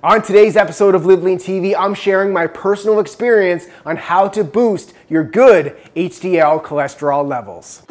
On today's episode of Live Lean TV, I'm sharing my personal experience on how to boost your good HDL cholesterol levels.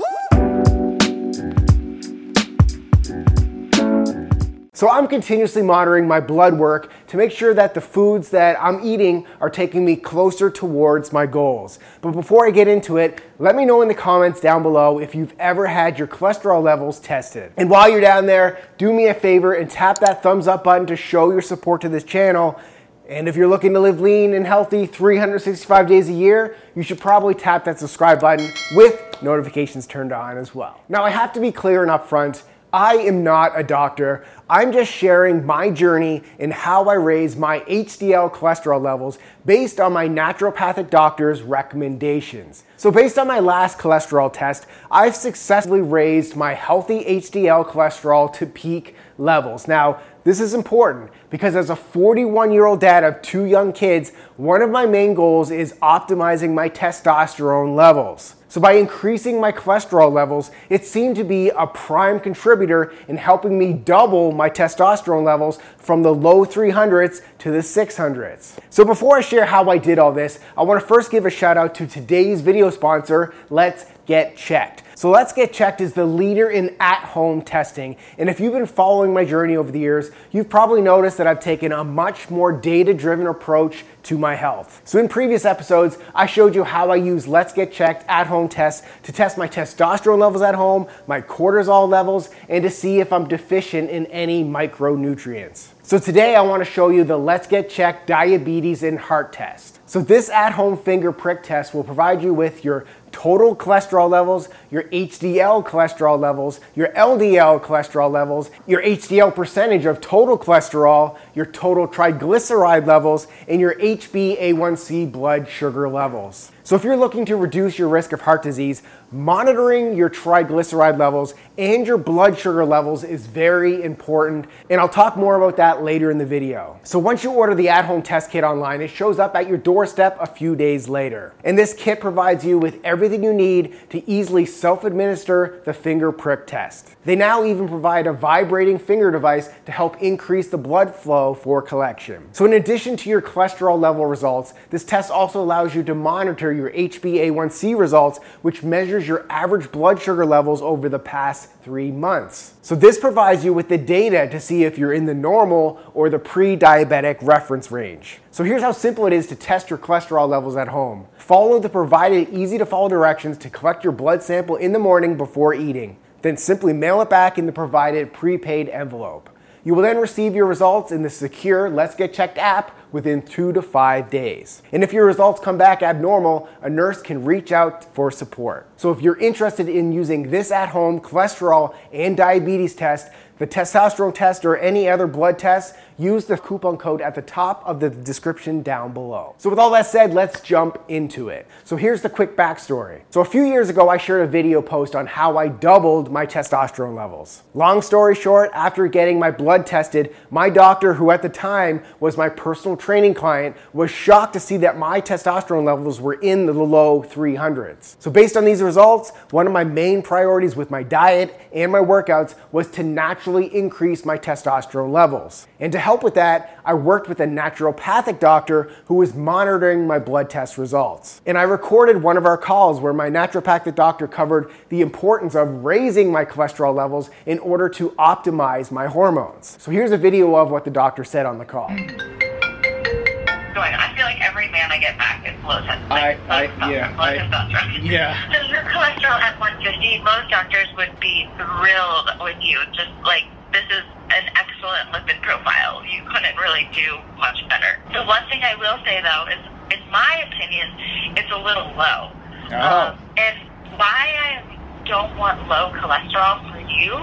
So I'm continuously monitoring my blood work to make sure that the foods that I'm eating are taking me closer towards my goals. But before I get into it, let me know in the comments down below if you've ever had your cholesterol levels tested. And while you're down there, do me a favor and tap that thumbs up button to show your support to this channel. And if you're looking to live lean and healthy 365 days a year, you should probably tap that subscribe button with notifications turned on as well. Now, I have to be clear and upfront I am not a doctor. I'm just sharing my journey in how I raise my HDL cholesterol levels based on my naturopathic doctor's recommendations. So, based on my last cholesterol test, I've successfully raised my healthy HDL cholesterol to peak levels. Now, this is important because as a 41 year old dad of two young kids, one of my main goals is optimizing my testosterone levels. So, by increasing my cholesterol levels, it seemed to be a prime contributor in helping me double my testosterone levels from the low 300s to the 600s. So, before I share how I did all this, I want to first give a shout out to today's video sponsor, Let's Get Checked. So Let's Get Checked is the leader in at home testing. And if you've been following my journey over the years, you've probably noticed that I've taken a much more data driven approach to my health. So in previous episodes, I showed you how I use Let's Get Checked at home tests to test my testosterone levels at home, my cortisol levels, and to see if I'm deficient in any micronutrients. So today I want to show you the Let's Get Checked diabetes and heart test. So this at-home finger prick test will provide you with your total cholesterol levels, your HDL cholesterol levels, your LDL cholesterol levels, your HDL percentage of total cholesterol, your total triglyceride levels, and your HbA1c blood sugar levels. So if you're looking to reduce your risk of heart disease, monitoring your triglyceride levels and your blood sugar levels is very important, and I'll talk more about that later in the video. So once you order the at-home test kit online, it shows up at your doorstep a few days later. And this kit provides you with everything you need to easily self-administer the finger prick test. They now even provide a vibrating finger device to help increase the blood flow for collection. So in addition to your cholesterol level results, this test also allows you to monitor your HbA1c results, which measures your average blood sugar levels over the past three months. So, this provides you with the data to see if you're in the normal or the pre diabetic reference range. So, here's how simple it is to test your cholesterol levels at home. Follow the provided easy to follow directions to collect your blood sample in the morning before eating. Then simply mail it back in the provided prepaid envelope. You will then receive your results in the secure Let's Get Checked app within two to five days. And if your results come back abnormal, a nurse can reach out for support. So if you're interested in using this at home cholesterol and diabetes test, the testosterone test, or any other blood test, use the coupon code at the top of the description down below. So, with all that said, let's jump into it. So, here's the quick backstory. So, a few years ago, I shared a video post on how I doubled my testosterone levels. Long story short, after getting my blood tested, my doctor, who at the time was my personal training client, was shocked to see that my testosterone levels were in the low 300s. So, based on these results, one of my main priorities with my diet and my workouts was to naturally increase my testosterone levels. And to help with that, I worked with a naturopathic doctor who was monitoring my blood test results. And I recorded one of our calls where my naturopathic doctor covered the importance of raising my cholesterol levels in order to optimize my hormones. So here's a video of what the doctor said on the call. I feel like every man I get back low testosterone. I- I- yeah, low I- yeah. So your cholesterol at 150, most doctors would be thrilled with you. Just like this is an excellent lipid profile. You couldn't really do much better. The one thing I will say though is, in my opinion, it's a little low. Oh. Um, and why I don't want low cholesterol for you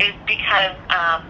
is because um,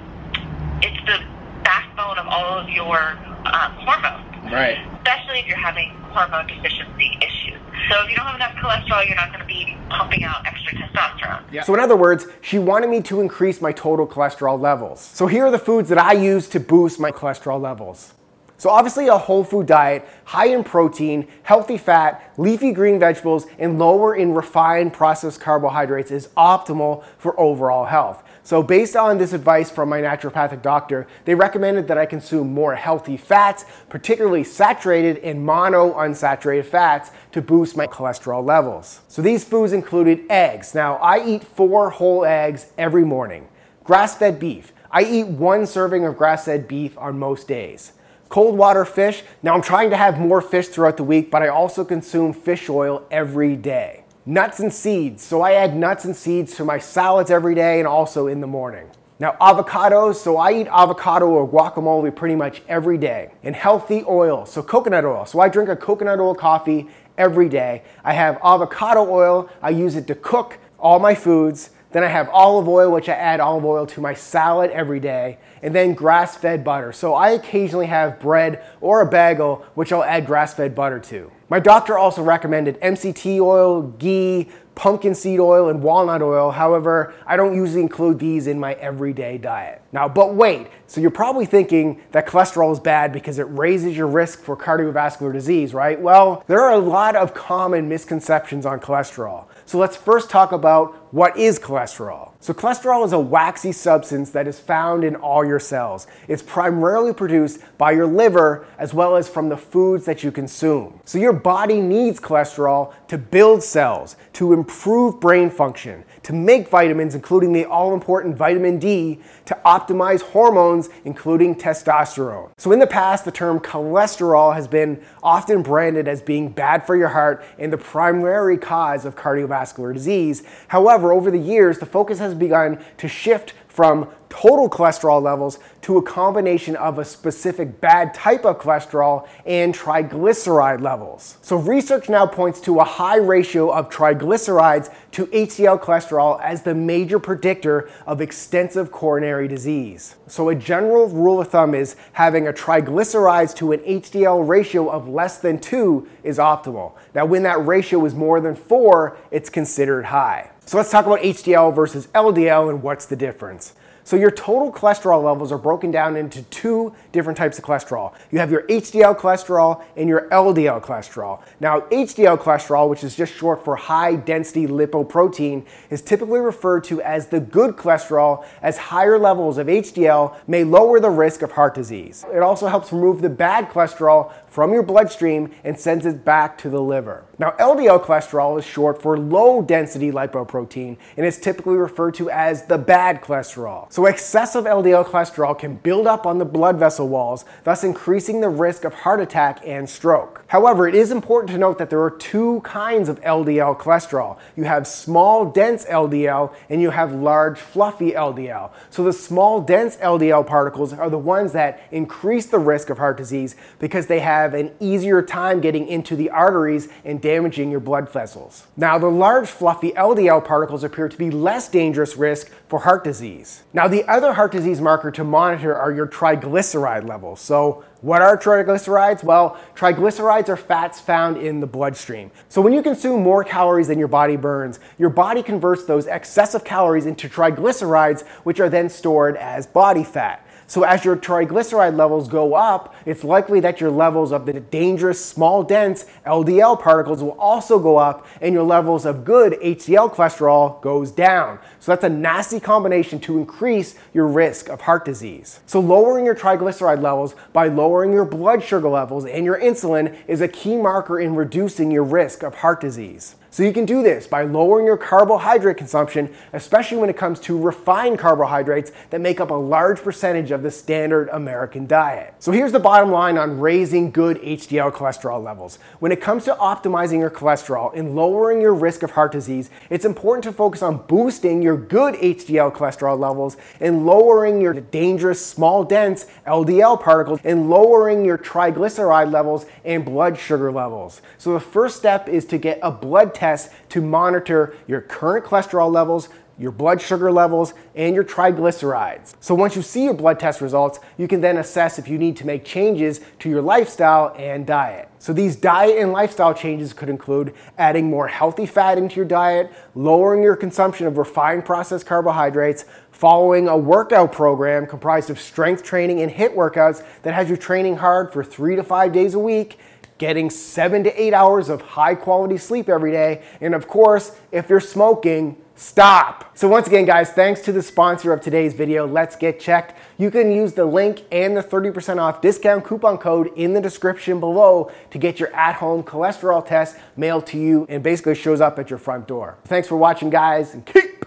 it's the backbone of all of your um, hormones Right. especially if you're having hormone deficiency issues. So if you don't have enough cholesterol, you're not going to be pumping out extra testosterone. So, in other words, she wanted me to increase my total cholesterol levels. So, here are the foods that I use to boost my cholesterol levels. So, obviously, a whole food diet, high in protein, healthy fat, leafy green vegetables, and lower in refined processed carbohydrates is optimal for overall health. So, based on this advice from my naturopathic doctor, they recommended that I consume more healthy fats, particularly saturated and mono unsaturated fats, to boost my cholesterol levels. So, these foods included eggs. Now, I eat four whole eggs every morning, grass fed beef. I eat one serving of grass fed beef on most days. Cold water fish. Now, I'm trying to have more fish throughout the week, but I also consume fish oil every day nuts and seeds. So I add nuts and seeds to my salads every day and also in the morning. Now, avocados, so I eat avocado or guacamole pretty much every day. And healthy oil, so coconut oil. So I drink a coconut oil coffee every day. I have avocado oil, I use it to cook all my foods. Then I have olive oil, which I add olive oil to my salad every day. And then grass fed butter. So I occasionally have bread or a bagel, which I'll add grass fed butter to. My doctor also recommended MCT oil, ghee, pumpkin seed oil, and walnut oil. However, I don't usually include these in my everyday diet. Now, but wait, so you're probably thinking that cholesterol is bad because it raises your risk for cardiovascular disease, right? Well, there are a lot of common misconceptions on cholesterol. So let's first talk about what is cholesterol. So, cholesterol is a waxy substance that is found in all your cells. It's primarily produced by your liver as well as from the foods that you consume. So, your body needs cholesterol to build cells, to improve brain function, to make vitamins, including the all important vitamin D, to optimize hormones, including testosterone. So, in the past, the term cholesterol has been often branded as being bad for your heart and the primary cause of cardiovascular disease. However, over the years, the focus has begun to shift from total cholesterol levels to a combination of a specific bad type of cholesterol and triglyceride levels. So, research now points to a high ratio of triglycerides to HDL cholesterol as the major predictor of extensive coronary disease. So, a general rule of thumb is having a triglycerides to an HDL ratio of less than 2 is optimal. Now, when that ratio is more than 4, it's considered high. So let's talk about HDL versus LDL and what's the difference. So your total cholesterol levels are broken down into two different types of cholesterol. You have your HDL cholesterol and your LDL cholesterol. Now, HDL cholesterol, which is just short for high density lipoprotein, is typically referred to as the good cholesterol as higher levels of HDL may lower the risk of heart disease. It also helps remove the bad cholesterol from your bloodstream and sends it back to the liver. Now, LDL cholesterol is short for low density lipoprotein and is typically referred to as the bad cholesterol. So, excessive LDL cholesterol can build up on the blood vessel walls, thus increasing the risk of heart attack and stroke. However, it is important to note that there are two kinds of LDL cholesterol. You have small, dense LDL and you have large, fluffy LDL. So, the small, dense LDL particles are the ones that increase the risk of heart disease because they have an easier time getting into the arteries and damaging your blood vessels. Now, the large fluffy LDL particles appear to be less dangerous risk for heart disease. Now, the other heart disease marker to monitor are your triglyceride levels. So, what are triglycerides? Well, triglycerides are fats found in the bloodstream. So when you consume more calories than your body burns, your body converts those excessive calories into triglycerides, which are then stored as body fat. So as your triglyceride levels go up, it's likely that your levels of the dangerous small dense LDL particles will also go up and your levels of good HDL cholesterol goes down. So that's a nasty combination to increase your risk of heart disease. So lowering your triglyceride levels by lowering your blood sugar levels and your insulin is a key marker in reducing your risk of heart disease. So you can do this by lowering your carbohydrate consumption, especially when it comes to refined carbohydrates that make up a large percentage of the standard American diet. So here's the bottom line on raising good HDL cholesterol levels. When it comes to optimizing your cholesterol and lowering your risk of heart disease, it's important to focus on boosting your good HDL cholesterol levels and lowering your dangerous small dense LDL particles and lowering your triglyceride levels and blood sugar levels. So the first step is to get a blood test to monitor your current cholesterol levels, your blood sugar levels, and your triglycerides. So once you see your blood test results, you can then assess if you need to make changes to your lifestyle and diet. So these diet and lifestyle changes could include adding more healthy fat into your diet, lowering your consumption of refined processed carbohydrates, following a workout program comprised of strength training and HIIT workouts that has you training hard for three to five days a week, getting seven to eight hours of high quality sleep every day, and of course, if you're smoking, Stop. So once again, guys, thanks to the sponsor of today's video, Let's Get Checked. You can use the link and the 30% off discount coupon code in the description below to get your at-home cholesterol test mailed to you and basically shows up at your front door. Thanks for watching, guys, and keep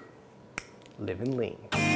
living lean.